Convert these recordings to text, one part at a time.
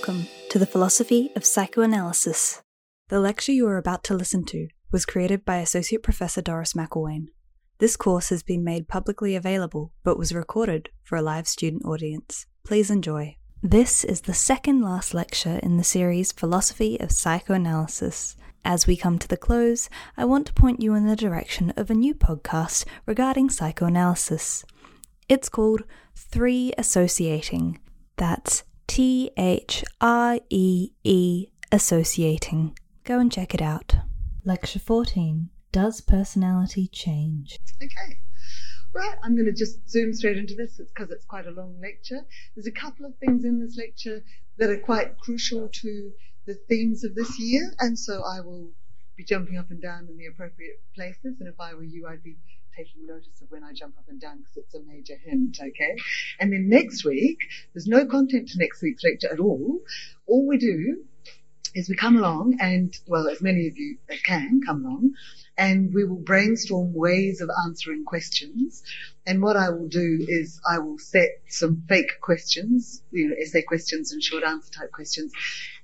Welcome to the Philosophy of Psychoanalysis. The lecture you are about to listen to was created by Associate Professor Doris McIlwain. This course has been made publicly available but was recorded for a live student audience. Please enjoy. This is the second last lecture in the series Philosophy of Psychoanalysis. As we come to the close, I want to point you in the direction of a new podcast regarding psychoanalysis. It's called Three Associating. That's T H R E E Associating. Go and check it out. Lecture 14 Does Personality Change? Okay. Right, I'm going to just zoom straight into this because it's quite a long lecture. There's a couple of things in this lecture that are quite crucial to the themes of this year, and so I will be jumping up and down in the appropriate places. And if I were you, I'd be taking notice of when I jump up and down because it's a major hint, okay? And then next week, there's no content to next week's lecture at all. All we do is we come along and, well, as many of you as can come along, and we will brainstorm ways of answering questions. And what I will do is I will set some fake questions, you know, essay questions and short answer type questions,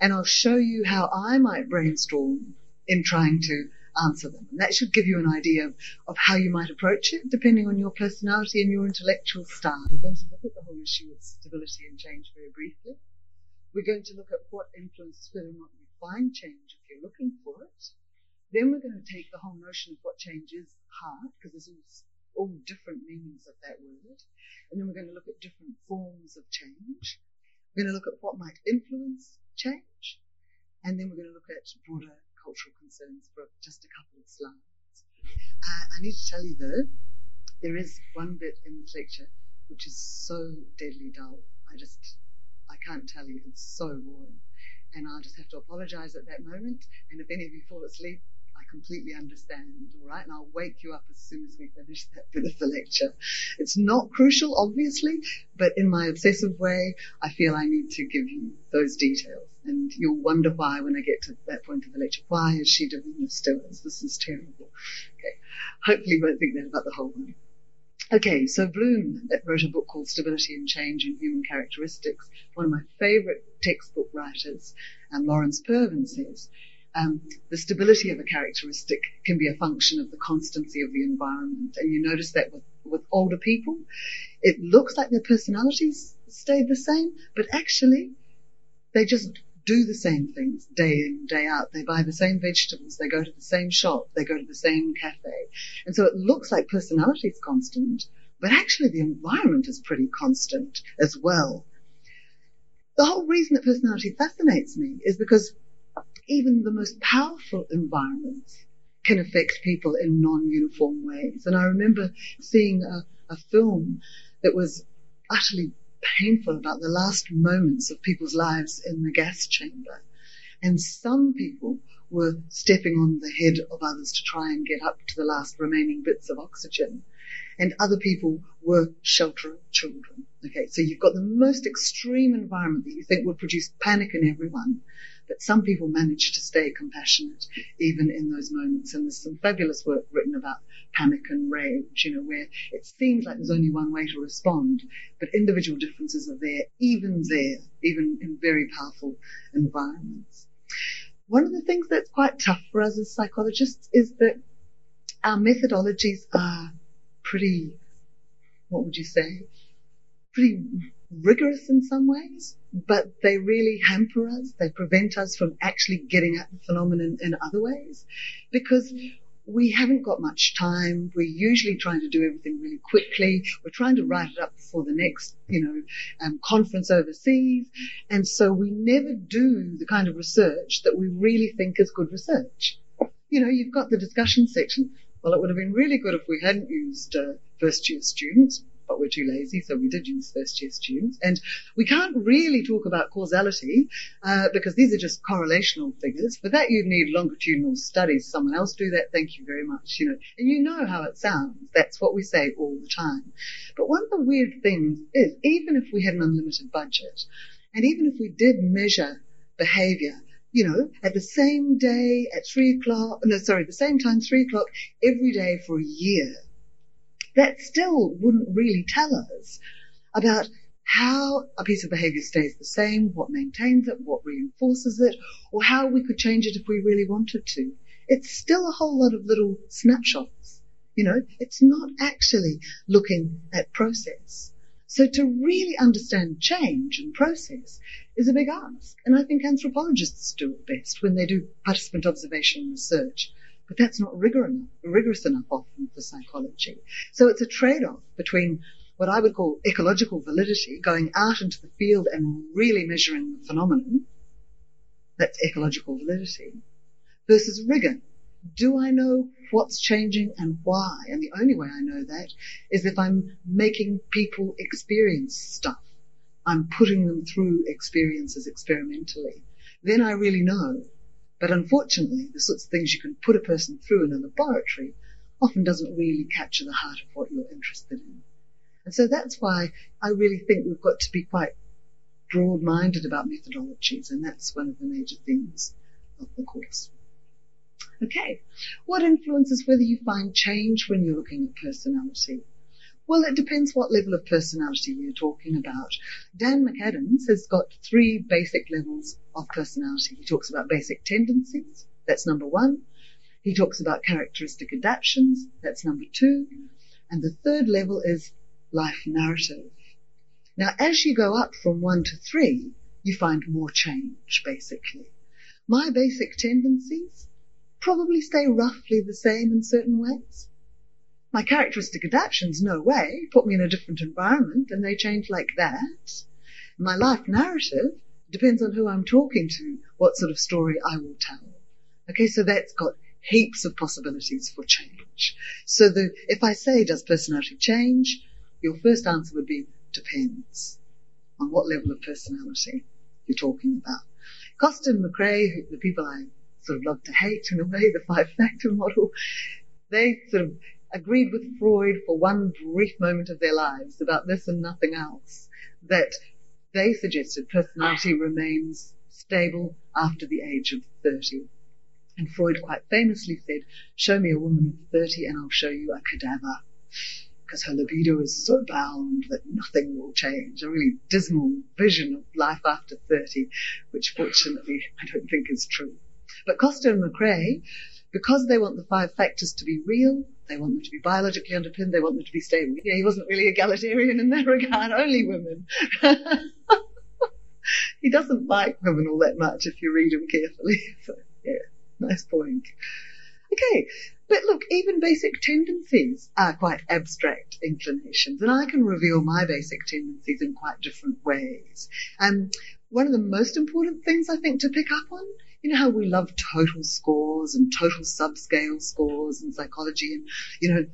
and I'll show you how I might brainstorm in trying to answer them. And that should give you an idea of, of how you might approach it, depending on your personality and your intellectual style. We're going to look at the whole issue of stability and change very briefly. We're going to look at what influences whether or not you find change if you're looking for it. Then we're going to take the whole notion of what change is apart, because there's all, all different meanings of that word. And then we're going to look at different forms of change. We're going to look at what might influence change. And then we're going to look at broader cultural concerns for just a couple of slides. Uh, I need to tell you though, there is one bit in this lecture which is so deadly dull. I just, I can't tell you, it's so boring. And I'll just have to apologize at that moment. And if any of you fall asleep, completely understand, all right? And I'll wake you up as soon as we finish that bit of the lecture. It's not crucial, obviously, but in my obsessive way, I feel I need to give you those details. And you'll wonder why when I get to that point of the lecture. Why is she doing this to us? This is terrible. Okay. Hopefully you won't think that about the whole one. Okay, so Bloom wrote a book called Stability and Change in Human Characteristics. One of my favorite textbook writers, and Lawrence Pervin, says um, the stability of a characteristic can be a function of the constancy of the environment. And you notice that with, with older people, it looks like their personalities stayed the same, but actually they just do the same things day in, day out. They buy the same vegetables. They go to the same shop. They go to the same cafe. And so it looks like personality is constant, but actually the environment is pretty constant as well. The whole reason that personality fascinates me is because even the most powerful environments can affect people in non-uniform ways. And I remember seeing a, a film that was utterly painful about the last moments of people's lives in the gas chamber. And some people were stepping on the head of others to try and get up to the last remaining bits of oxygen. And other people were sheltering children. Okay, so you've got the most extreme environment that you think would produce panic in everyone. But some people manage to stay compassionate even in those moments. And there's some fabulous work written about panic and rage, you know, where it seems like there's only one way to respond, but individual differences are there, even there, even in very powerful environments. One of the things that's quite tough for us as psychologists is that our methodologies are pretty, what would you say, pretty rigorous in some ways, but they really hamper us. They prevent us from actually getting at the phenomenon in other ways because we haven't got much time. We're usually trying to do everything really quickly. We're trying to write it up before the next, you know, um, conference overseas. And so we never do the kind of research that we really think is good research. You know, you've got the discussion section. Well, it would have been really good if we hadn't used uh, first year students but we're too lazy, so we did use first year students. And we can't really talk about causality uh, because these are just correlational figures. For that, you'd need longitudinal studies. Someone else do that. Thank you very much. You know, and you know how it sounds. That's what we say all the time. But one of the weird things is, even if we had an unlimited budget, and even if we did measure behavior you know, at the same day at three o'clock, no, sorry, the same time, three o'clock every day for a year, that still wouldn't really tell us about how a piece of behavior stays the same, what maintains it, what reinforces it, or how we could change it if we really wanted to. It's still a whole lot of little snapshots. You know, it's not actually looking at process. So to really understand change and process is a big ask. And I think anthropologists do it best when they do participant observation research. But that's not rigor enough, rigorous enough often for psychology. So it's a trade-off between what I would call ecological validity, going out into the field and really measuring the phenomenon. That's ecological validity. Versus rigor. Do I know what's changing and why? And the only way I know that is if I'm making people experience stuff. I'm putting them through experiences experimentally. Then I really know. But unfortunately, the sorts of things you can put a person through in a laboratory often doesn't really capture the heart of what you're interested in. And so that's why I really think we've got to be quite broad-minded about methodologies, and that's one of the major themes of the course. Okay, what influences whether you find change when you're looking at personality? Well, it depends what level of personality you're talking about. Dan McAdams has got three basic levels of personality. He talks about basic tendencies, that's number one. He talks about characteristic adaptations, that's number two. And the third level is life narrative. Now, as you go up from one to three, you find more change, basically. My basic tendencies probably stay roughly the same in certain ways. My characteristic adaptations, no way, put me in a different environment and they change like that. My life narrative depends on who I'm talking to, what sort of story I will tell. Okay, so that's got heaps of possibilities for change. So the, if I say, does personality change? your first answer would be depends on what level of personality you're talking about. Costa and McCrae, the people I sort of love to hate in a way, the five factor model, they sort of agreed with Freud for one brief moment of their lives about this and nothing else, that they suggested personality remains stable after the age of 30. And Freud quite famously said, show me a woman of 30 and I'll show you a cadaver because her libido is so bound that nothing will change. A really dismal vision of life after 30, which fortunately I don't think is true. But Costa and McCrae, because they want the five factors to be real, they want them to be biologically underpinned, they want them to be stable. Yeah, he wasn't really egalitarian in that regard, only women. he doesn't like women all that much if you read him carefully. So, yeah, nice point. Okay, but look, even basic tendencies are quite abstract inclinations, and I can reveal my basic tendencies in quite different ways. And one of the most important things I think to pick up on, you know how we love total scores and total subscale scores in psychology, and you know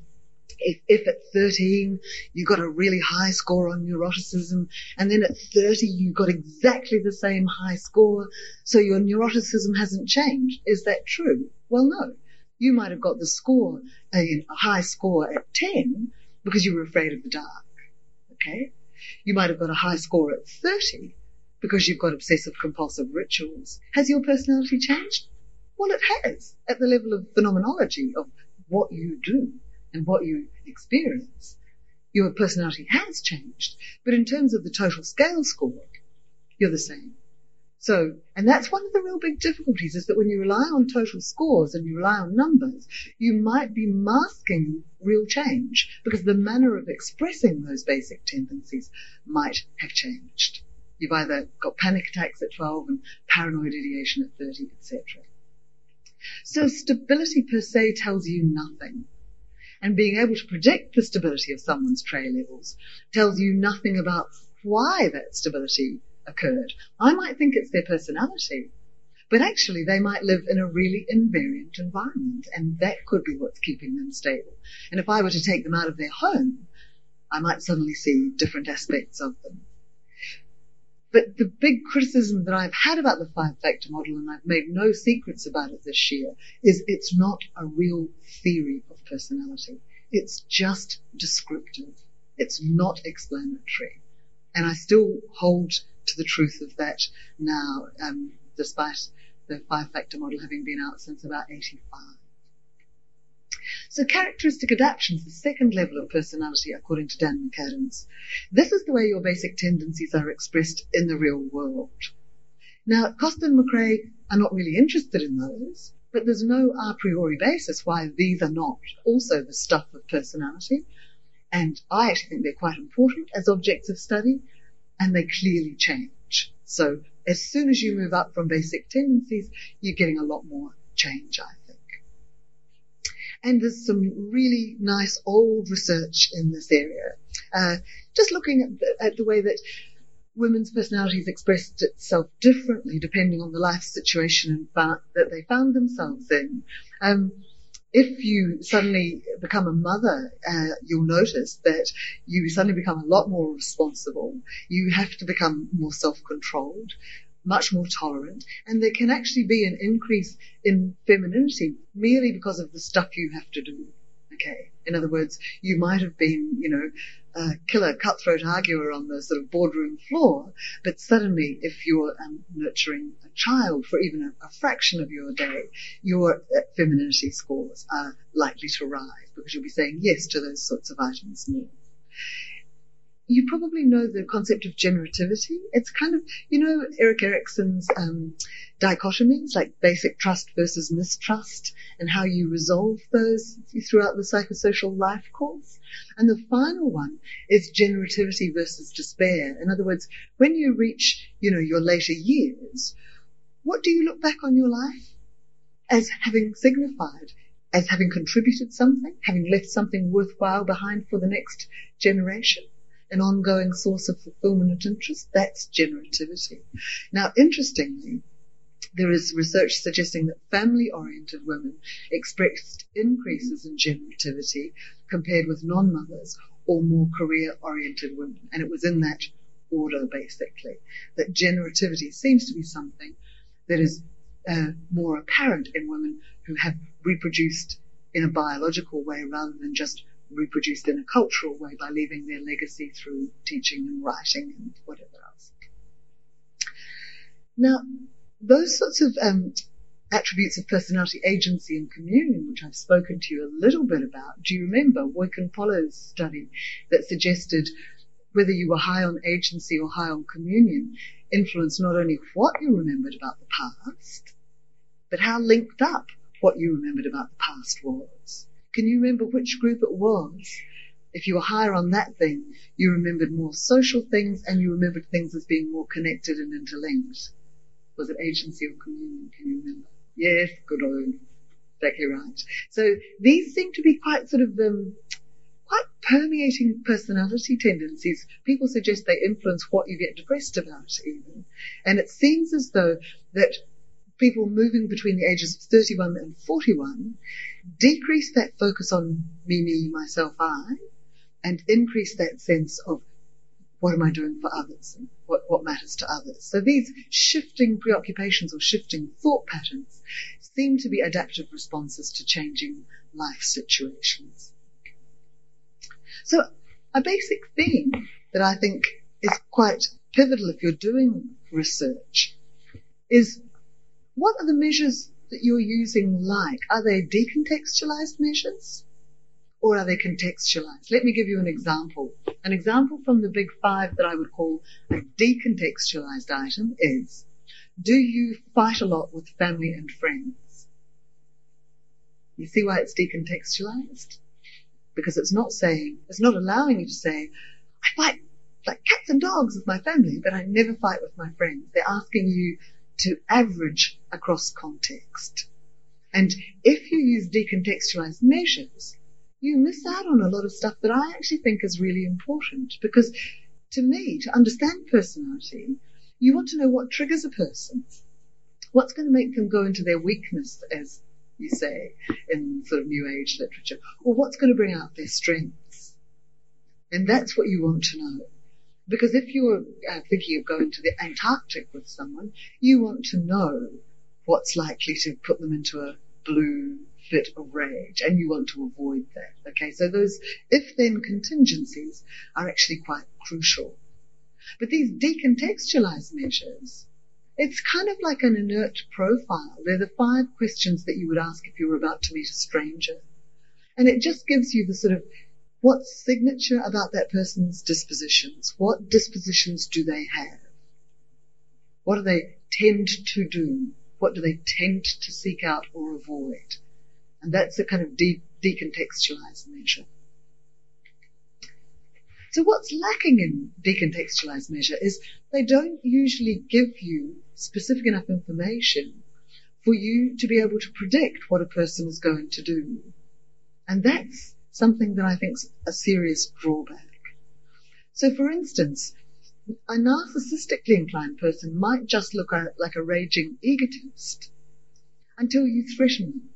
if, if, at 13 you got a really high score on neuroticism and then at 30 you got exactly the same high score, so your neuroticism hasn't changed. Is that true? Well, no. You might have got the score, uh, a, a high score at 10 because you were afraid of the dark. Okay? You might have got a high score at 30 because you've got obsessive compulsive rituals. Has your personality changed? Well, it has at the level of phenomenology of what you do and what you experience. Your personality has changed, but in terms of the total scale score, you're the same. So, and that's one of the real big difficulties is that when you rely on total scores and you rely on numbers, you might be masking real change because the manner of expressing those basic tendencies might have changed. You've either got panic attacks at 12 and paranoid ideation at 30, etc. So stability per se tells you nothing. And being able to predict the stability of someone's trait levels tells you nothing about why that stability occurred. I might think it's their personality, but actually they might live in a really invariant environment and that could be what's keeping them stable. And if I were to take them out of their home, I might suddenly see different aspects of them. But the big criticism that I've had about the five factor model, and I've made no secrets about it this year, is it's not a real theory of personality. It's just descriptive. It's not explanatory. And I still hold to the truth of that now, um, despite the five factor model having been out since about 85. So characteristic adaptations, the second level of personality according to Dan McAdams. This is the way your basic tendencies are expressed in the real world. Now, Costa and McCrae are not really interested in those, but there's no a priori basis why these are not also the stuff of personality. And I actually think they're quite important as objects of study, and they clearly change. So as soon as you move up from basic tendencies, you're getting a lot more change, I think. And there's some really nice old research in this area. Uh, just looking at the, at the way that women's personalities expressed itself differently depending on the life situation that they found themselves in. Um, if you suddenly become a mother, uh, you'll notice that you suddenly become a lot more responsible. You have to become more self-controlled much more tolerant, and there can actually be an increase in femininity merely because of the stuff you have to do. Okay. In other words, you might have been, you know, a killer, cutthroat arguer on the sort of boardroom floor, but suddenly if you're um, nurturing a child for even a, a, fraction of your day, your uh, femininity scores are likely to rise because you'll be saying yes to those sorts of items more you probably know the concept of generativity. It's kind of, you know, Erik Erikson's um, dichotomies, like basic trust versus mistrust, and how you resolve those throughout the psychosocial life course. And the final one is generativity versus despair. In other words, when you reach, you know, your later years, what do you look back on your life as having signified? As having contributed something, having left something worthwhile behind for the next generation? An ongoing source of fulfillment and interest, that's generativity. Now, interestingly, there is research suggesting that family-oriented women expressed increases in generativity compared with non-mothers or more career-oriented women. And it was in that order, basically, that generativity seems to be something that is uh, more apparent in women who have reproduced in a biological way rather than just reproduced in a cultural way by leaving their legacy through teaching and writing and whatever else. Now, those sorts of um, attributes of personality, agency, and communion, which I've spoken to you a little bit about, do you remember Woike and Polo's study that suggested whether you were high on agency or high on communion influenced not only what you remembered about the past, but how linked up what you remembered about the past was. Can you remember which group it was? If you were higher on that thing, you remembered more social things and you remembered things as being more connected and interlinked. Was it agency or communion? Can you remember? Yes, good old. Exactly right. So these seem to be quite sort of um, quite permeating personality tendencies. People suggest they influence what you get depressed about even. And it seems as though that people moving between the ages of 31 and 41 decrease that focus on me, me, myself, I, and increase that sense of what am I doing for others and what, what matters to others. So these shifting preoccupations or shifting thought patterns seem to be adaptive responses to changing life situations. So a basic theme that I think is quite pivotal if you're doing research is what are the measures that you're using like? Are they decontextualized measures? Or are they contextualized? Let me give you an example. An example from the big five that I would call a decontextualized item is, do you fight a lot with family and friends? You see why it's decontextualized? Because it's not saying, it's not allowing you to say, I fight like cats and dogs with my family, but I never fight with my friends. They're asking you to average across context. And if you use decontextualized measures, you miss out on a lot of stuff that I actually think is really important because to me, to understand personality, you want to know what triggers a person. What's going to make them go into their weakness, as you say in sort of new age literature, or what's going to bring out their strengths. And that's what you want to know. Because if you're uh, thinking of going to the Antarctic with someone, you want to know what's likely to put them into a blue fit of rage, and you want to avoid that. Okay, so those if then contingencies are actually quite crucial. But these decontextualized measures, it's kind of like an inert profile. They're the five questions that you would ask if you were about to meet a stranger. And it just gives you the sort of what's signature about that person's dispositions. What dispositions do they have? What do they tend to do? What do they tend to seek out or avoid? And that's a kind of de- decontextualized measure. So what's lacking in decontextualized measure is they don't usually give you specific enough information for you to be able to predict what a person is going to do. And that's something that I think is a serious drawback. So for instance, a narcissistically inclined person might just look like a raging egotist until you threaten them.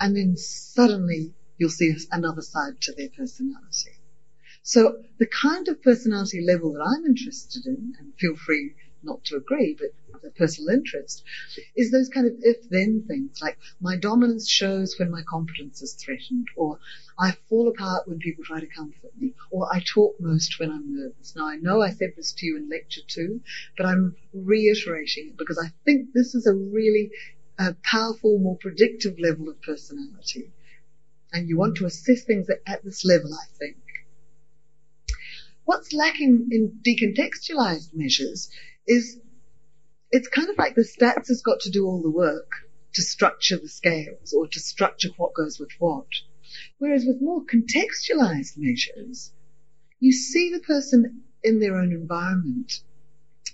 And then suddenly you'll see another side to their personality. So the kind of personality level that I'm interested in, and feel free not to agree, but the personal interest, is those kind of if-then things, like my dominance shows when my competence is threatened, or I fall apart when people try to comfort me, or I talk most when I'm nervous. Now I know I said this to you in lecture two, but I'm reiterating it because I think this is a really uh, powerful, more predictive level of personality. And you want to assess things at this level, I think. What's lacking in decontextualized measures is it's kind of like the stats has got to do all the work to structure the scales or to structure what goes with what. Whereas with more contextualized measures, you see the person in their own environment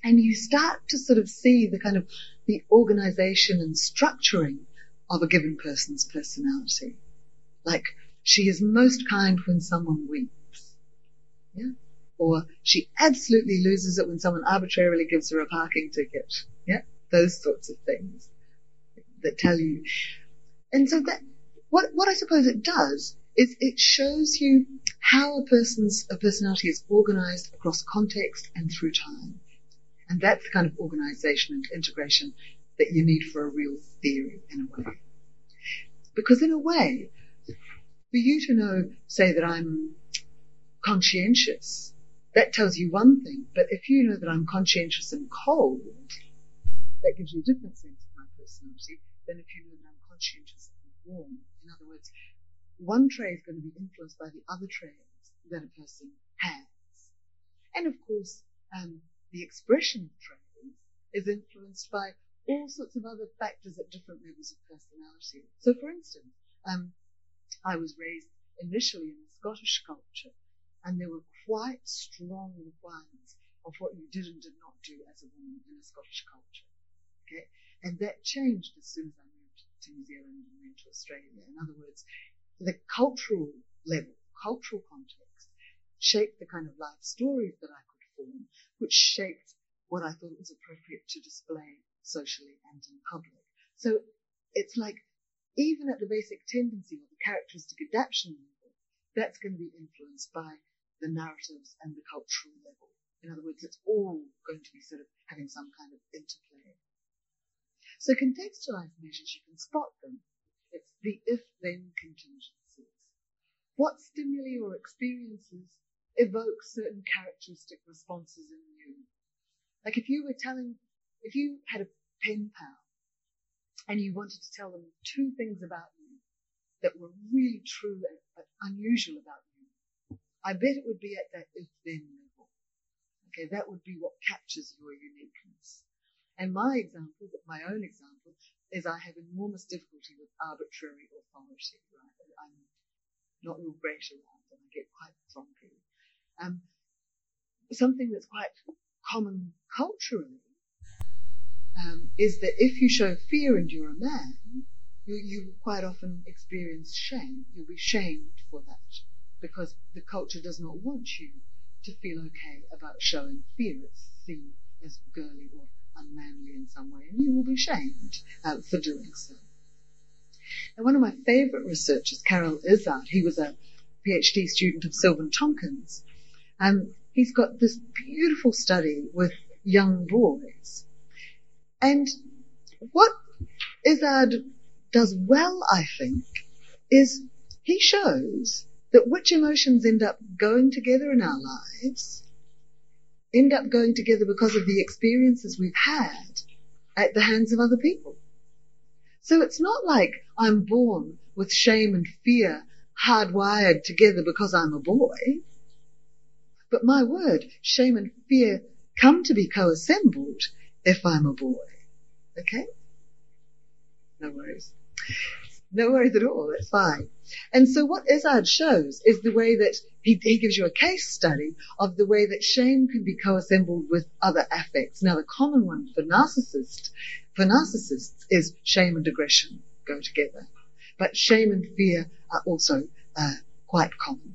and you start to sort of see the kind of the organization and structuring of a given person's personality. Like she is most kind when someone weeps. Yeah or she absolutely loses it when someone arbitrarily gives her a parking ticket. Yeah, those sorts of things that tell you. And so that what what I suppose it does is it shows you how a person's a personality is organized across context and through time. And that's the kind of organization and integration that you need for a real theory in a way. Because in a way, for you to know, say that I'm conscientious that tells you one thing. But if you know that I'm conscientious and cold, that gives you a different sense of my personality than if you know that I'm conscientious and warm. In other words, one trait is going to be influenced by the other traits that a person has. And of course, um, the expression of traits is influenced by all sorts of other factors at different levels of personality. So, for instance, um, I was raised initially in Scottish culture and there were quite strong requirements of what you did and did not do as a woman in a Scottish culture. Okay? And that changed as soon as I moved to New Zealand and went to Australia. In other words, the cultural level, cultural context, shaped the kind of life stories that I could form, which shaped what I thought was appropriate to display socially and in public. So it's like, even at the basic tendency or the characteristic adaptation level, that's going to be influenced by the narratives and the cultural level. In other words, it's all going to be sort of having some kind of interplay. So contextualized measures, you can spot them. It's the if-then contingencies. What stimuli or experiences evoke certain characteristic responses in you? Like if you were telling, if you had a pen pal and you wanted to tell them two things about you that were really true and, but unusual about I bet it would be at that if-then level. Okay, that would be what captures your uniqueness. And my example, my own example, is I have enormous difficulty with arbitrary authority, right? I'm not real great around and I get quite grumpy. Um, something that's quite common culturally um, is that if you show fear and you're a man, you, you quite often experience shame. You'll be shamed for that because the culture does not want you to feel okay about showing fear. It's seen as girly or unmanly in some way, and you will be shamed uh, for doing so. And one of my favorite researchers, Carroll Izard, he was a PhD student of Silvan Tomkins, and he's got this beautiful study with young boys. And what Izard does well, I think, is he shows that which emotions end up going together in our lives end up going together because of the experiences we've had at the hands of other people. So it's not like I'm born with shame and fear hardwired together because I'm a boy. But my word, shame and fear come to be co-assembled if I'm a boy. Okay? No worries. No worries at all. It's fine. And so what Izard shows is the way that he, he gives you a case study of the way that shame can be co-assembled with other affects. Now the common one for narcissists, for narcissists is shame and aggression go together. But shame and fear are also uh, quite common.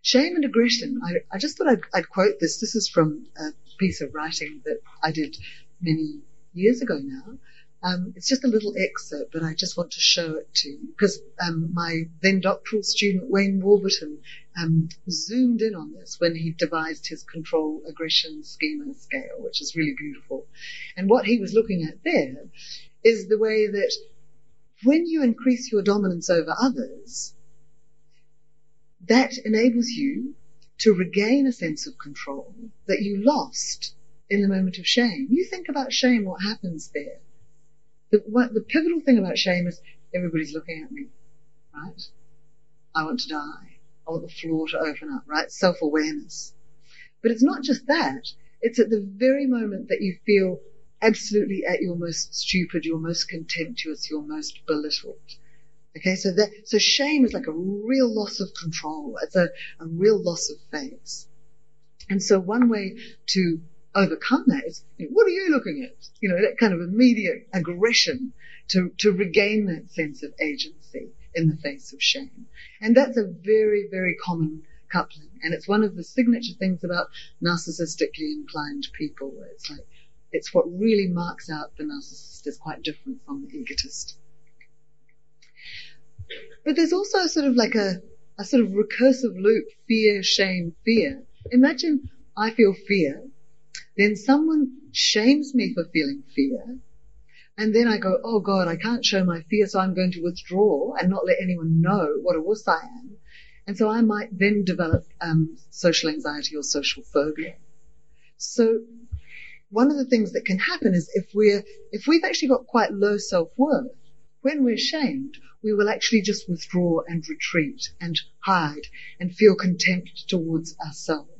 Shame and aggression. I, I just thought I'd, I'd, quote this. This is from a piece of writing that I did many years ago now. Um, it's just a little excerpt, but I just want to show it to you because um, my then doctoral student Wayne Warburton um, zoomed in on this when he devised his control aggression schema scale, which is really beautiful. And what he was looking at there is the way that when you increase your dominance over others, that enables you to regain a sense of control that you lost in the moment of shame. You think about shame, what happens there. The, what, the pivotal thing about shame is everybody's looking at me, right? I want to die. I want the floor to open up, right? Self-awareness. But it's not just that. It's at the very moment that you feel absolutely at your most stupid, your most contemptuous, your most belittled. Okay, so that, so shame is like a real loss of control. It's a, a real loss of face. And so one way to overcome that what are you looking at? You know, that kind of immediate aggression to, to regain that sense of agency in the face of shame. And that's a very, very common coupling. And it's one of the signature things about narcissistically inclined people. It's like, it's what really marks out the narcissist as quite different from the egotist. But there's also sort of like a, a sort of recursive loop, fear, shame, fear. Imagine I feel fear, then someone shames me for feeling fear, and then I go, oh God, I can't show my fear, so I'm going to withdraw and not let anyone know what a wuss I am. And so I might then develop um, social anxiety or social phobia. So one of the things that can happen is if we're if we've actually got quite low self-worth, when we're shamed, we will actually just withdraw and retreat and hide and feel contempt towards ourselves.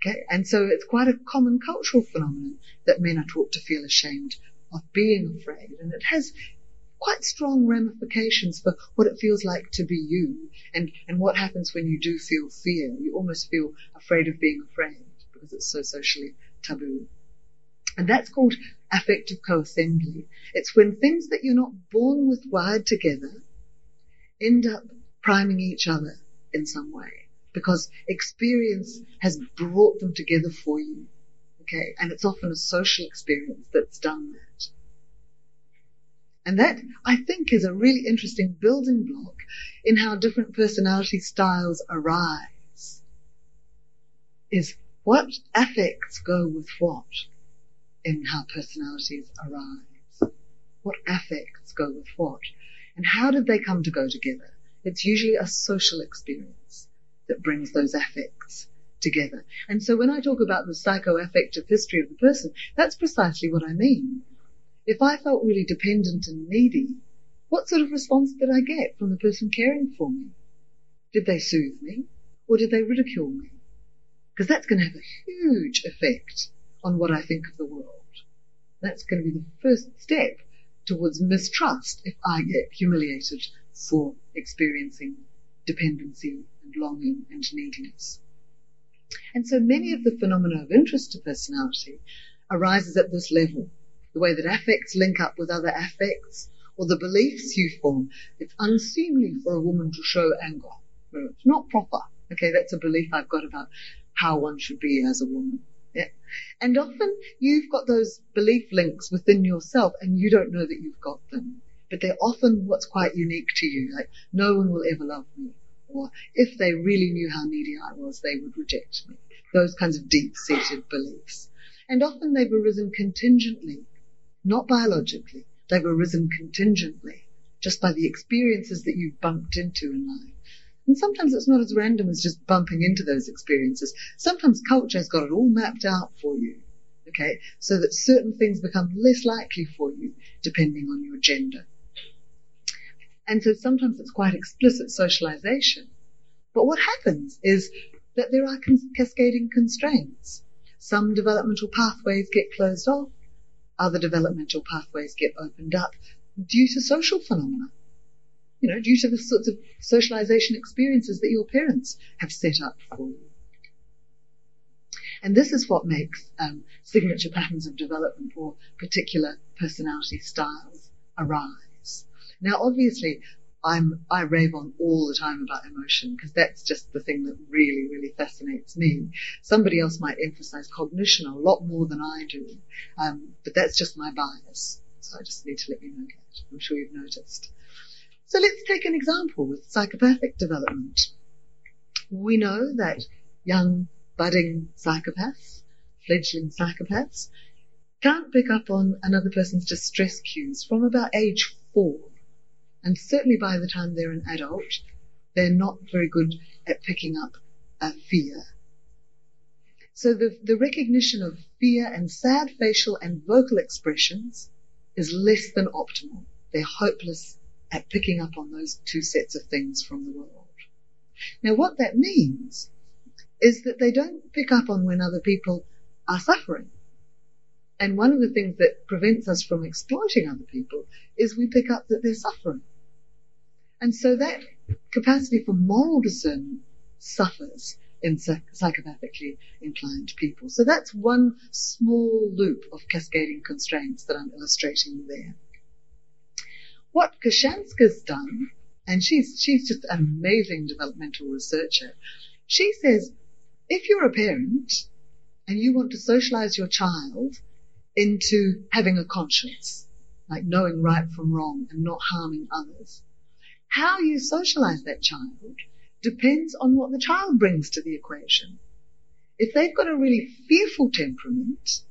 Okay, and so it's quite a common cultural phenomenon that men are taught to feel ashamed of being afraid, and it has quite strong ramifications for what it feels like to be you and, and what happens when you do feel fear. You almost feel afraid of being afraid because it's so socially taboo. And that's called affective co-assembly. It's when things that you're not born with wired together end up priming each other in some way because experience has brought them together for you. Okay. And it's often a social experience that's done that. And that, I think, is a really interesting building block in how different personality styles arise. Is what affects go with what in how personalities arise? What affects go with what? And how did they come to go together? It's usually a social experience that brings those affects together. And so when I talk about the psychoaffective history of the person, that's precisely what I mean. If I felt really dependent and needy, what sort of response did I get from the person caring for me? Did they soothe me? Or did they ridicule me? Because that's going to have a huge effect on what I think of the world. That's going to be the first step towards mistrust if I get humiliated for experiencing dependency and longing and neediness. And so many of the phenomena of interest to personality arises at this level. The way that affects link up with other affects, or the beliefs you form. It's unseemly for a woman to show anger. It's not proper. Okay, that's a belief I've got about how one should be as a woman. Yeah. And often you've got those belief links within yourself and you don't know that you've got them. But they're often what's quite unique to you. Like, no one will ever love me. Or if they really knew how needy I was, they would reject me. Those kinds of deep seated beliefs. And often they've arisen contingently, not biologically. They've arisen contingently, just by the experiences that you've bumped into in life. And sometimes it's not as random as just bumping into those experiences. Sometimes culture has got it all mapped out for you. Okay. So that certain things become less likely for you depending on your gender. And so sometimes it's quite explicit socialization. But what happens is that there are cascading constraints. Some developmental pathways get closed off, other developmental pathways get opened up due to social phenomena. You know, due to the sorts of socialization experiences that your parents have set up for you. And this is what makes um, signature patterns of development or particular personality styles arise. Now, obviously, I'm, I rave on all the time about emotion because that's just the thing that really, really fascinates me. Somebody else might emphasize cognition a lot more than I do, um, but that's just my bias. So I just need to let you know that. I'm sure you've noticed. So let's take an example with psychopathic development. We know that young budding psychopaths, fledgling psychopaths, can't pick up on another person's distress cues from about age four. And certainly by the time they're an adult, they're not very good at picking up a fear. So the, the recognition of fear and sad facial and vocal expressions is less than optimal. They're hopeless at picking up on those two sets of things from the world. Now what that means is that they don't pick up on when other people are suffering. And one of the things that prevents us from exploiting other people is we pick up that they're suffering. And so that capacity for moral discernment suffers in psychopathically inclined people. So that's one small loop of cascading constraints that I'm illustrating there. What Kochanska's done, and she's, she's just an amazing developmental researcher, she says, if you're a parent and you want to socialize your child into having a conscience, like knowing right from wrong and not harming others, how you socialize that child depends on what the child brings to the equation. If they've got a really fearful temperament,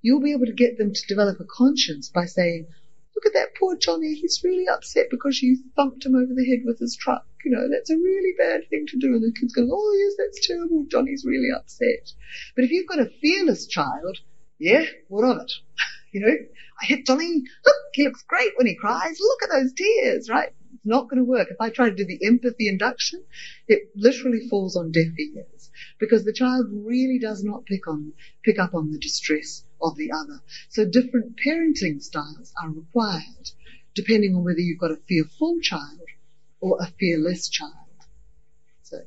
you'll be able to get them to develop a conscience by saying, look at that poor Johnny, he's really upset because you thumped him over the head with his truck. You know, that's a really bad thing to do. And the kid's going, oh yes, that's terrible. Johnny's really upset. But if you've got a fearless child, yeah, what of it? You know, I hit Johnny. Look, he looks great when he cries. Look at those tears, right? It's not going to work. If I try to do the empathy induction, it literally falls on deaf ears because the child really does not pick on, pick up on the distress of the other. So different parenting styles are required depending on whether you've got a fearful child or a fearless child. So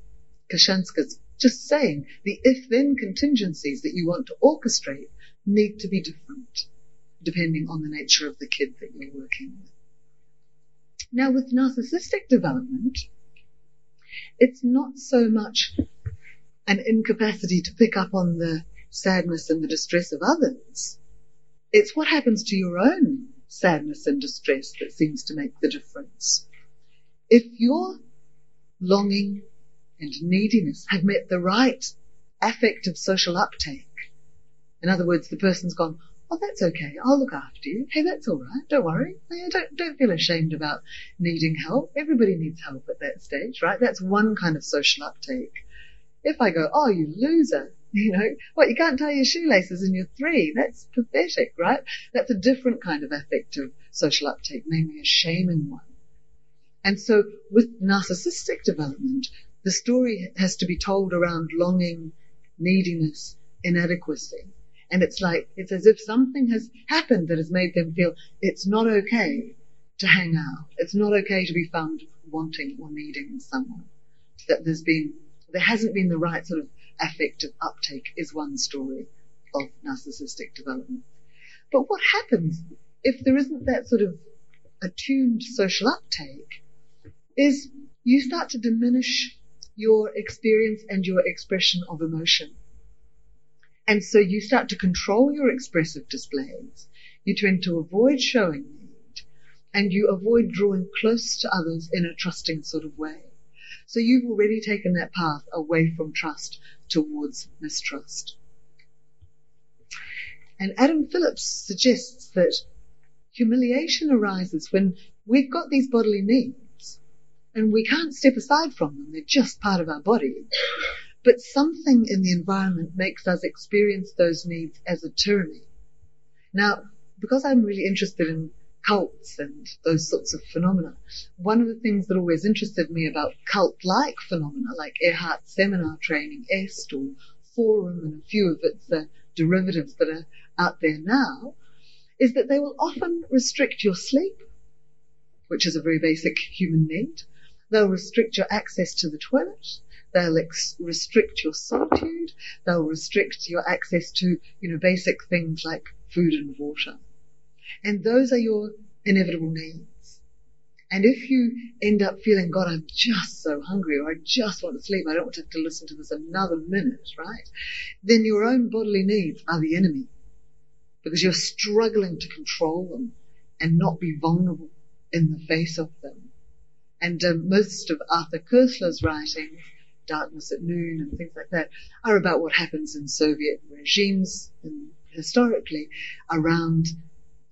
Kochanska's just saying the if-then contingencies that you want to orchestrate need to be different depending on the nature of the kid that you're working with. Now, with narcissistic development, it's not so much an incapacity to pick up on the sadness and the distress of others. It's what happens to your own sadness and distress that seems to make the difference. If your longing and neediness have met the right affective social uptake, in other words, the person's gone, Oh, that's okay. I'll look after you. Hey, that's all right. Don't worry. Don't, don't feel ashamed about needing help. Everybody needs help at that stage, right? That's one kind of social uptake. If I go, oh, you loser, you know, what, you can't tie your shoelaces and you're three. That's pathetic, right? That's a different kind of affective social uptake, namely a shaming one. And so with narcissistic development, the story has to be told around longing, neediness, inadequacy. And it's like, it's as if something has happened that has made them feel it's not okay to hang out. It's not okay to be found wanting or needing someone. That there's been, there hasn't been the right sort of affective uptake is one story of narcissistic development. But what happens if there isn't that sort of attuned social uptake is you start to diminish your experience and your expression of emotion. And so you start to control your expressive displays. You tend to avoid showing need and you avoid drawing close to others in a trusting sort of way. So you've already taken that path away from trust towards mistrust. And Adam Phillips suggests that humiliation arises when we've got these bodily needs and we can't step aside from them. They're just part of our body. But something in the environment makes us experience those needs as a tyranny. Now, because I'm really interested in cults and those sorts of phenomena. One of the things that always interested me about cult-like phenomena, like Erhard's seminar training, EST or Forum and a few of its uh, derivatives that are out there now, is that they will often restrict your sleep, which is a very basic human need. They'll restrict your access to the toilet. They'll ex- restrict your solitude. They'll restrict your access to, you know, basic things like food and water. And those are your inevitable needs. And if you end up feeling, God, I'm just so hungry, or I just want to sleep, I don't want to have to listen to this another minute, right? Then your own bodily needs are the enemy. Because you're struggling to control them and not be vulnerable in the face of them. And um, most of Arthur Koestler's writings, Darkness at Noon and things like that, are about what happens in Soviet regimes and historically around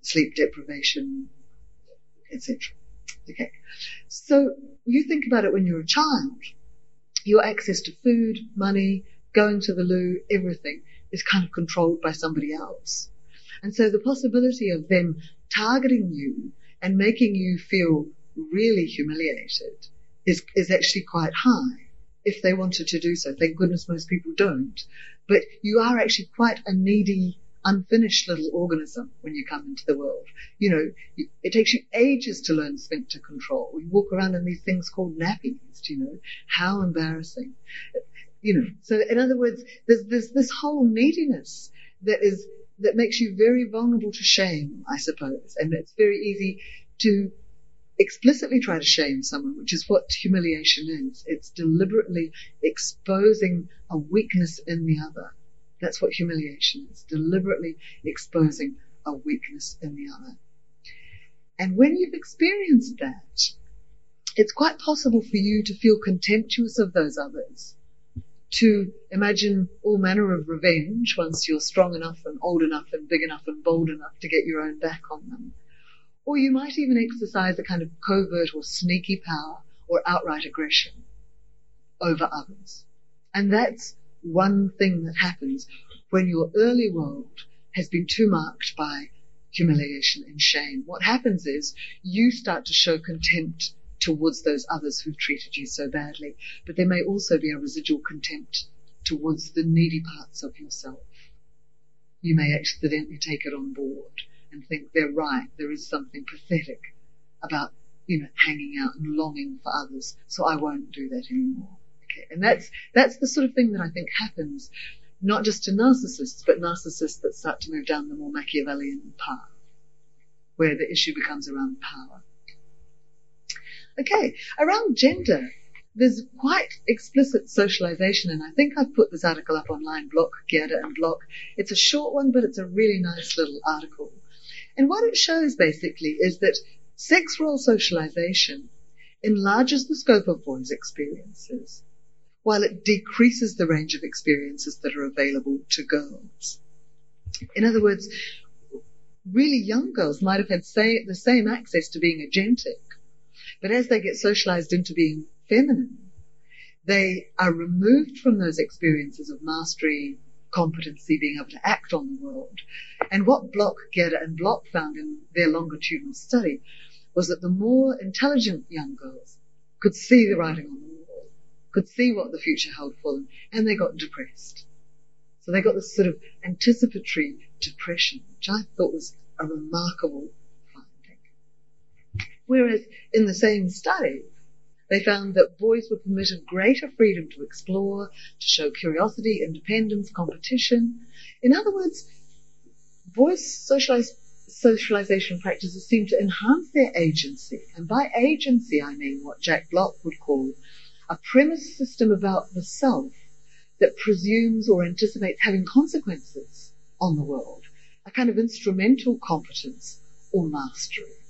sleep deprivation, etc. Okay. So you think about it when you're a child, your access to food, money, going to the loo, everything is kind of controlled by somebody else. And so the possibility of them targeting you and making you feel really humiliated is, is actually quite high if they wanted to do so. Thank goodness most people don't. But you are actually quite a needy unfinished little organism when you come into the world. You know, it takes you ages to learn sphincter control. You walk around in these things called nappies, you know. How embarrassing. You know, so in other words, there's, there's this whole neediness that is, that makes you very vulnerable to shame, I suppose. And it's very easy to explicitly try to shame someone, which is what humiliation is. It's deliberately exposing a weakness in the other that's what humiliation is, deliberately exposing a weakness in the other. And when you've experienced that, it's quite possible for you to feel contemptuous of those others, to imagine all manner of revenge once you're strong enough and old enough and big enough and bold enough to get your own back on them. Or you might even exercise a kind of covert or sneaky power or outright aggression over others. And that's one thing that happens when your early world has been too marked by humiliation and shame. What happens is you start to show contempt towards those others who've treated you so badly, but there may also be a residual contempt towards the needy parts of yourself. You may accidentally take it on board and think they're right, there is something pathetic about, you know, hanging out and longing for others, so I won't do that anymore. Okay. And that's, that's the sort of thing that I think happens, not just to narcissists, but narcissists that start to move down the more Machiavellian path, where the issue becomes around power. Okay, around gender, there's quite explicit socialization, and I think I've put this article up online, Block, Gjerde, and Block. It's a short one, but it's a really nice little article. And what it shows basically is that sex role socialization enlarges the scope of boys' experiences while it decreases the range of experiences that are available to girls. In other words, really young girls might have had say, the same access to being agentic, but as they get socialized into being feminine, they are removed from those experiences of mastery, competency, being able to act on the world. And what Block, Gjerde, and Block found in their longitudinal study was that the more intelligent young girls could see the writing on the wall, could see what the future held for them, and they got depressed. So they got this sort of anticipatory depression, which I thought was a remarkable finding. Whereas in the same study, they found that boys were permitted greater freedom to explore, to show curiosity, independence, competition. In other words, boys' socialized socialization practices seem to enhance their agency. And by agency, I mean what Jack Block would call a premise system about the self that presumes or anticipates having consequences on the world, a kind of instrumental competence or mastery.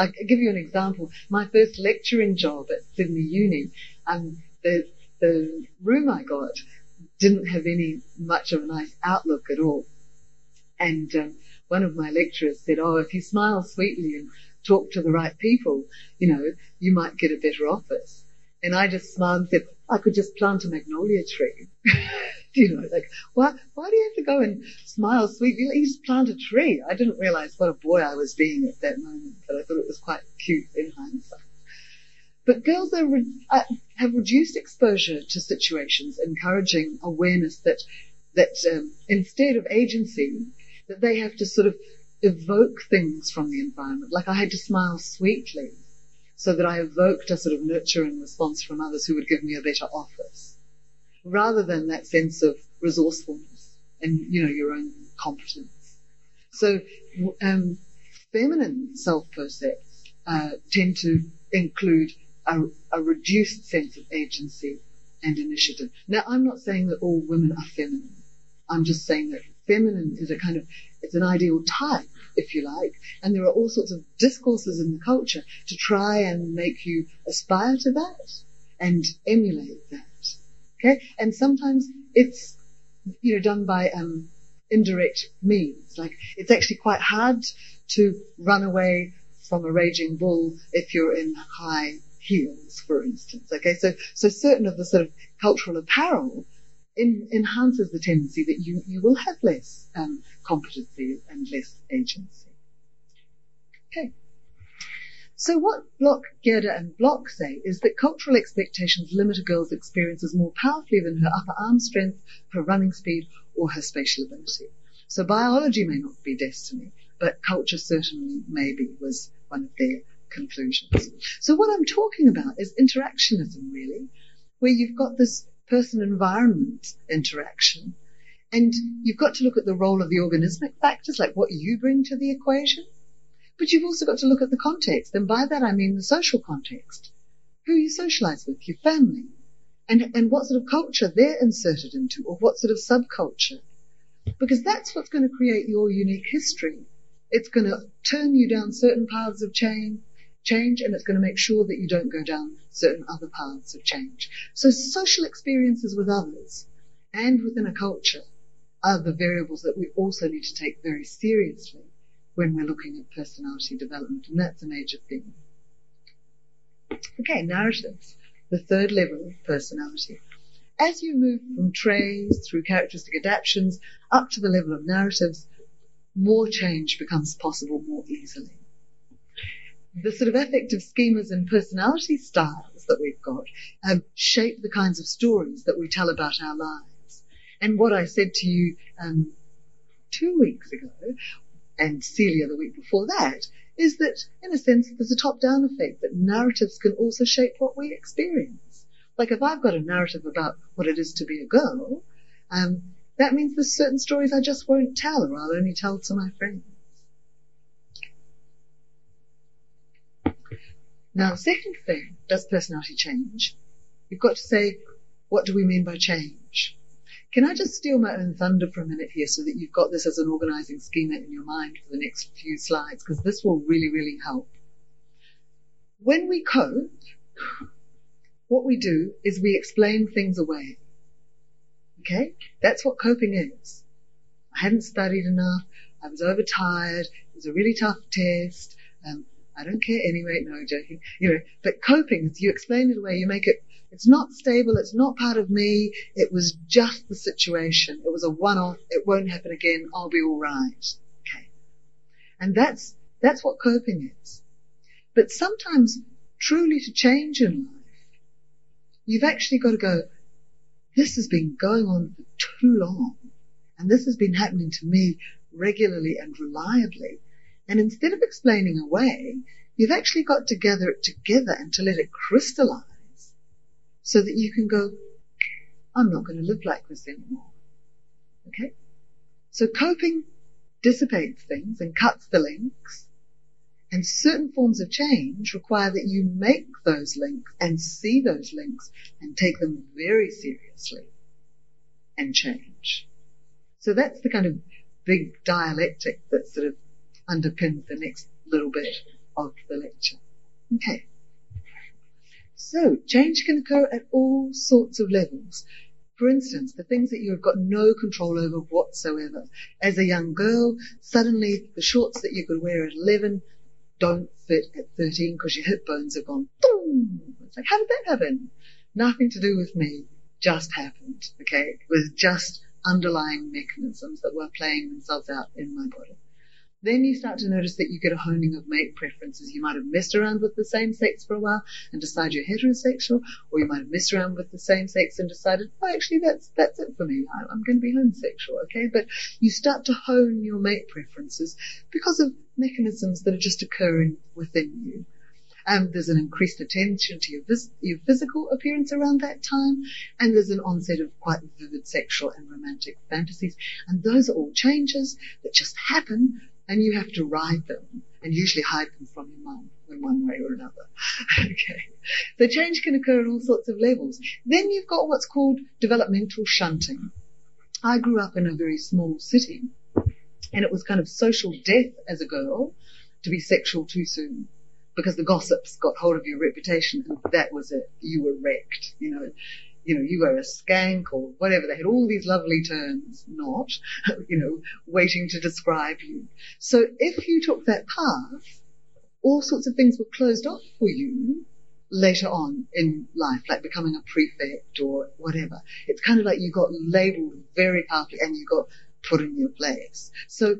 I'll give you an example. My first lecturing job at Sydney Uni, um, the, the room I got didn't have any much of a nice outlook at all. And um, one of my lecturers said, "Oh, if you smile sweetly and talk to the right people, you know, you might get a better office. And I just smiled and said, I could just plant a magnolia tree. you know, like, why, why do you have to go and smile sweetly? You just plant a tree. I didn't realize what a boy I was being at that moment, but I thought it was quite cute in hindsight. But girls are, uh, have reduced exposure to situations, encouraging awareness that, that um, instead of agency, that they have to sort of evoke things from the environment. Like I had to smile sweetly so that I evoked a sort of nurturing response from others who would give me a better office rather than that sense of resourcefulness and, you know, your own competence. So, um, feminine self-percepts uh, tend to include a, a reduced sense of agency and initiative. Now, I'm not saying that all women are feminine. I'm just saying that feminine is a kind of, it's an ideal type, if you like, and there are all sorts of discourses in the culture to try and make you aspire to that and emulate that. Okay? And sometimes it's, you know, done by, um, indirect means. Like, it's actually quite hard to run away from a raging bull if you're in high heels, for instance. Okay, so so certain of the sort of cultural apparel in, enhances the tendency that you you will have less um, competency and less agency. Okay. So what Block, Gjerde and Block say is that cultural expectations limit a girl's experiences more powerfully than her upper arm strength, her running speed, or her spatial ability. So biology may not be destiny, but culture certainly may be, was one of their conclusions. So what I'm talking about is interactionism really, where you've got this person environment interaction and you've got to look at the role of the organismic factors, like what you bring to the equation. But you've also got to look at the context. And by that I mean the social context. Who you socialize with, your family. And, and what sort of culture they're inserted into, or what sort of subculture. Because that's what's going to create your unique history. It's going to turn you down certain paths of change, change and it's going to make sure that you don't go down certain other paths of change. So social experiences with others and within a culture are the variables that we also need to take very seriously when we're looking at personality development, and that's a major theme. Okay, narratives, the third level of personality. As you move from traits through characteristic adaptations up to the level of narratives, more change becomes possible more easily the sort of affective schemas and personality styles that we've got um, shape the kinds of stories that we tell about our lives. And what I said to you um, two weeks ago, and Celia the week before that, is that in a sense there's a top-down effect that narratives can also shape what we experience. Like if I've got a narrative about what it is to be a girl, um, that means there's certain stories I just won't tell, or I'll only tell to my friends. Now, the second thing, does personality change? You've got to say, what do we mean by change? Can I just steal my own thunder for a minute here so that you've got this as an organizing schema in your mind for the next few slides, because this will really, really help. When we cope, what we do is we explain things away. Okay? That's what coping is. I hadn't studied enough. I was overtired. It was a really tough test. Um, I don't care anyway. No, joking. You know, but coping, is you explain it away, you make it, it's not stable, it's not part of me, it was just the situation. It was a one-off, it won't happen again, I'll be alright. Okay. And that's, that's what coping is. But sometimes, truly to change in life, you've actually got to go, this has been going on for too long. And this has been happening to me regularly and reliably. And instead of explaining away, you've actually got to gather it together and to let it crystallize so that you can go, I'm not going to live like this anymore. Okay? So coping dissipates things and cuts the links. And certain forms of change require that you make those links and see those links and take them very seriously and change. So that's the kind of big dialectic that sort of underpins the next little bit of the lecture. Okay. So, change can occur at all sorts of levels. For instance, the things that you have got no control over whatsoever. As a young girl, suddenly the shorts that you could wear at 11 don't fit at 13 because your hip bones have gone. Boom! It's like, how did that happen? Nothing to do with me. just happened, okay, with just underlying mechanisms that were playing themselves out in my body. Then you start to notice that you get a honing of mate preferences. You might have messed around with the same sex for a while and decide you're heterosexual, or you might have messed around with the same sex and decided, oh, actually, that's that's it for me. I, I'm going to be homosexual, okay? But you start to hone your mate preferences because of mechanisms that are just occurring within you. Um, there's an increased attention to your, vis- your physical appearance around that time, and there's an onset of quite vivid sexual and romantic fantasies. And those are all changes that just happen and you have to ride them and usually hide them from your mum in one way or another. okay. So change can occur at all sorts of levels. Then you've got what's called developmental shunting. I grew up in a very small city and it was kind of social death as a girl to be sexual too soon because the gossips got hold of your reputation and that was it. You were wrecked, you know you know, you were a skank or whatever. They had all these lovely terms, not, you know, waiting to describe you. So if you took that path, all sorts of things were closed off for you later on in life, like becoming a prefect or whatever. It's kind of like you got labeled very powerfully and you got put in your place. So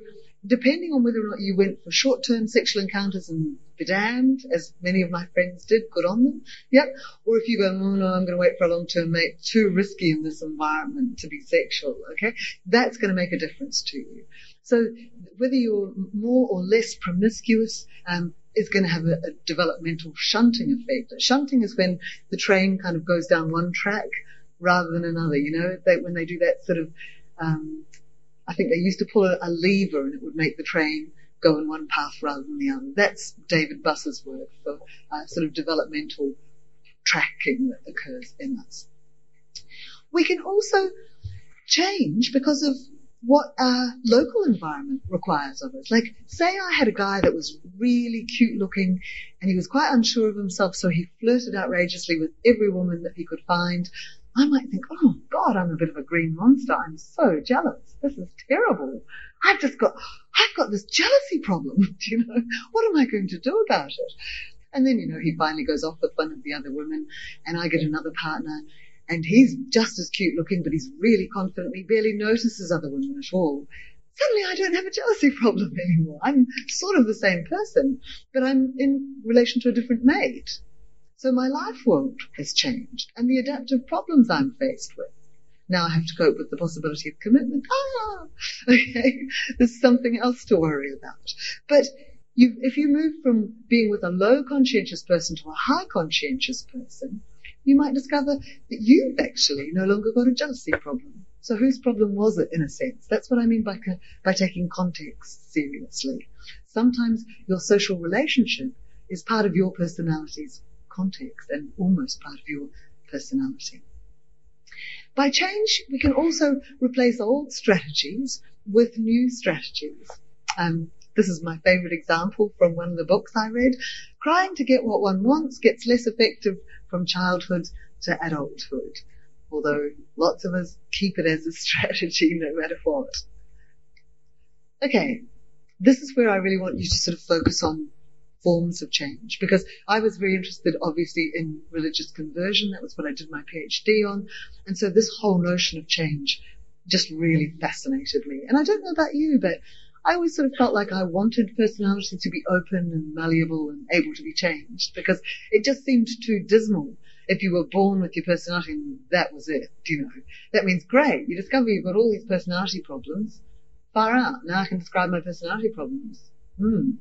depending on whether or not you went for short-term sexual encounters and be damned, as many of my friends did, good on them, yep. Or if you go, oh no, I'm going to wait for a long-term mate, too risky in this environment to be sexual, okay, that's going to make a difference to you. So whether you're more or less promiscuous, um, is going to have a, a developmental shunting effect. Shunting is when the train kind of goes down one track rather than another. You know, they, when they do that sort of um, I think they used to pull a, a lever and it would make the train go in one path rather than the other. That's David Buss's work for uh, sort of developmental tracking that occurs in us. We can also change because of what our local environment requires of us. Like, say I had a guy that was really cute looking and he was quite unsure of himself, so he flirted outrageously with every woman that he could find. I might think, oh God, I'm a bit of a green monster. I'm so jealous. This is terrible. I've just got, I've got this jealousy problem. Do you know, what am I going to do about it? And then, you know, he finally goes off with one of the other women and I get another partner and he's just as cute looking, but he's really confident. He barely notices other women at all. Suddenly I don't have a jealousy problem anymore. I'm sort of the same person, but I'm in relation to a different mate. So my life world has changed and the adaptive problems I'm faced with. Now I have to cope with the possibility of commitment. Ah, okay. There's something else to worry about. But you, if you move from being with a low conscientious person to a high conscientious person, you might discover that you've actually no longer got a jealousy problem. So whose problem was it in a sense? That's what I mean by, by taking context seriously. Sometimes your social relationship is part of your personality's context and almost part of your personality. By change, we can also replace old strategies with new strategies. Um, this is my favorite example from one of the books I read. Crying to get what one wants gets less effective from childhood to adulthood, although lots of us keep it as a strategy no matter what. Okay, this is where I really want you to sort of focus on forms of change because I was very interested obviously in religious conversion. That was what I did my PhD on. And so this whole notion of change just really fascinated me. And I don't know about you, but I always sort of felt like I wanted personality to be open and malleable and able to be changed because it just seemed too dismal if you were born with your personality and that was it, you know. That means great, you discover you've got all these personality problems. Far out. Now I can describe my personality problems. Hmm.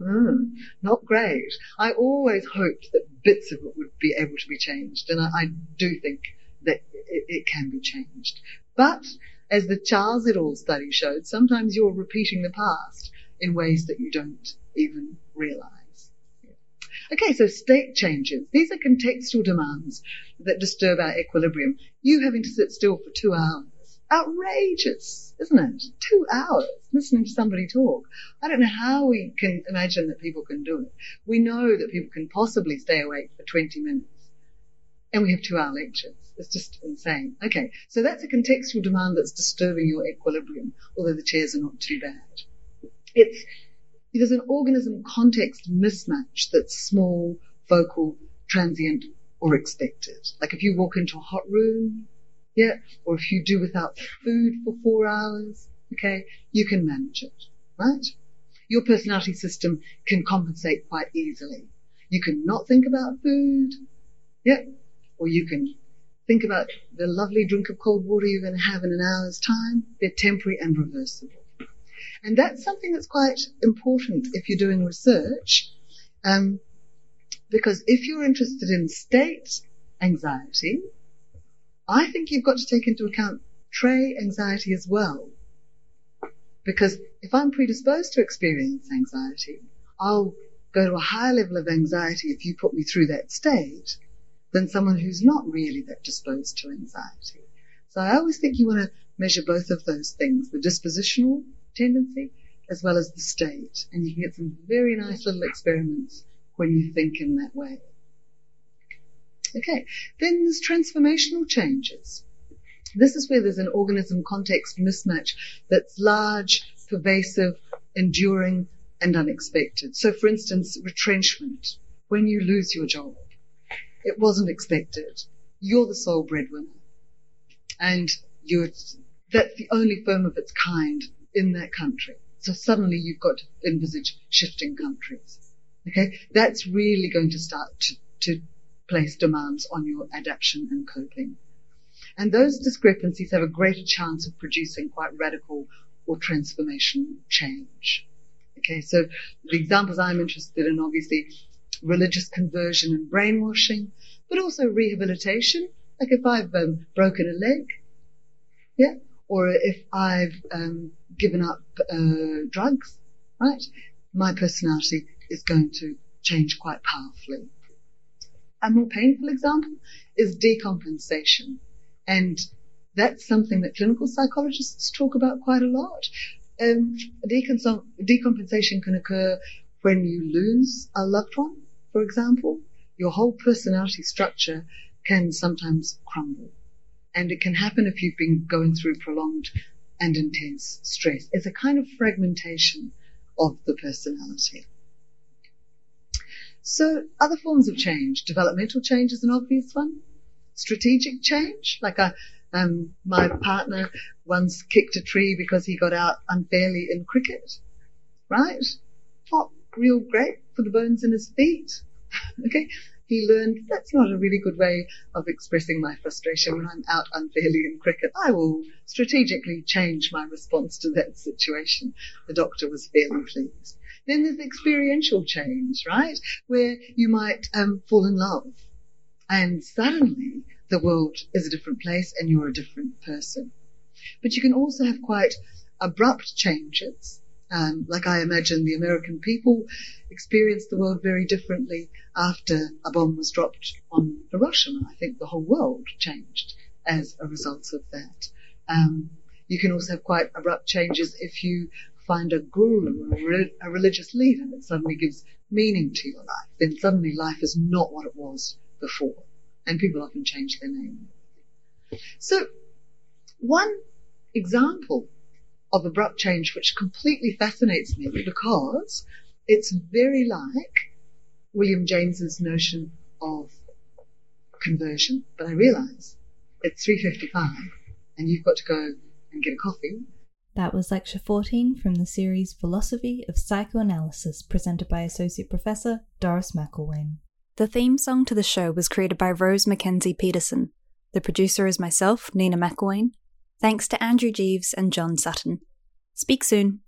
Mm, not great. I always hoped that bits of it would be able to be changed, and I, I do think that it, it, can be changed. But as the Charles et al. study showed, sometimes you're repeating the past in ways that you don't even realize. Okay, so state changes. These are contextual demands that disturb our equilibrium. You having to sit still for two hours outrageous, isn't it? Two hours listening to somebody talk. I don't know how we can imagine that people can do it. We know that people can possibly stay awake for 20 minutes. And we have two hour lectures. It's just insane. Okay, so that's a contextual demand that's disturbing your equilibrium, although the chairs are not too bad. It's, there's an organism context mismatch that's small, vocal, transient, or expected. Like if you walk into a hot room, yeah, or if you do without food for four hours, okay, you can manage it, right? Your personality system can compensate quite easily. You can not think about food, yeah, or you can think about the lovely drink of cold water you're going to have in an hour's time. They're temporary and reversible. And that's something that's quite important if you're doing research, um, because if you're interested in state anxiety, I think you've got to take into account trait anxiety as well. Because if I'm predisposed to experience anxiety, I'll go to a higher level of anxiety if you put me through that state than someone who's not really that disposed to anxiety. So I always think you want to measure both of those things, the dispositional tendency as well as the state. And you can get some very nice little experiments when you think in that way. Okay, then there's transformational changes. This is where there's an organism context mismatch that's large, pervasive, enduring, and unexpected. So, for instance, retrenchment. When you lose your job, it wasn't expected. You're the sole breadwinner. And you're, that's the only firm of its kind in that country. So suddenly you've got to envisage shifting countries. Okay? That's really going to start to, to place demands on your adaptation and coping. And those discrepancies have a greater chance of producing quite radical or transformational change. Okay, so the examples I'm interested in, obviously, religious conversion and brainwashing, but also rehabilitation. Like if I've um, broken a leg, yeah, or if I've um, given up uh, drugs, right, my personality is going to change quite powerfully. A more painful example is decompensation. And that's something that clinical psychologists talk about quite a lot. Um, decompensation can occur when you lose a loved one, for example. Your whole personality structure can sometimes crumble. And it can happen if you've been going through prolonged and intense stress. It's a kind of fragmentation of the personality. So other forms of change, developmental change is an obvious one. Strategic change, like a, um, my partner once kicked a tree because he got out unfairly in cricket, right? Not real great for the bones in his feet. okay. He learned that's not a really good way of expressing my frustration when I'm out unfairly in cricket. I will strategically change my response to that situation. The doctor was fairly pleased. Then there's experiential change, right? Where you might um, fall in love and suddenly the world is a different place and you're a different person. But you can also have quite abrupt changes. Um, like I imagine the American people experienced the world very differently after a bomb was dropped on Hiroshima. I think the whole world changed as a result of that. Um, you can also have quite abrupt changes if you find a guru or a religious leader that suddenly gives meaning to your life, then suddenly life is not what it was before. And people often change their name. So, one example of abrupt change which completely fascinates me because it's very like William James's notion of conversion, but I realize it's 3.55 and you've got to go and get a coffee that was Lecture 14 from the series Philosophy of Psychoanalysis, presented by Associate Professor Doris McIlwain. The theme song to the show was created by Rose Mackenzie Peterson. The producer is myself, Nina McIlwain. Thanks to Andrew Geeves and John Sutton. Speak soon.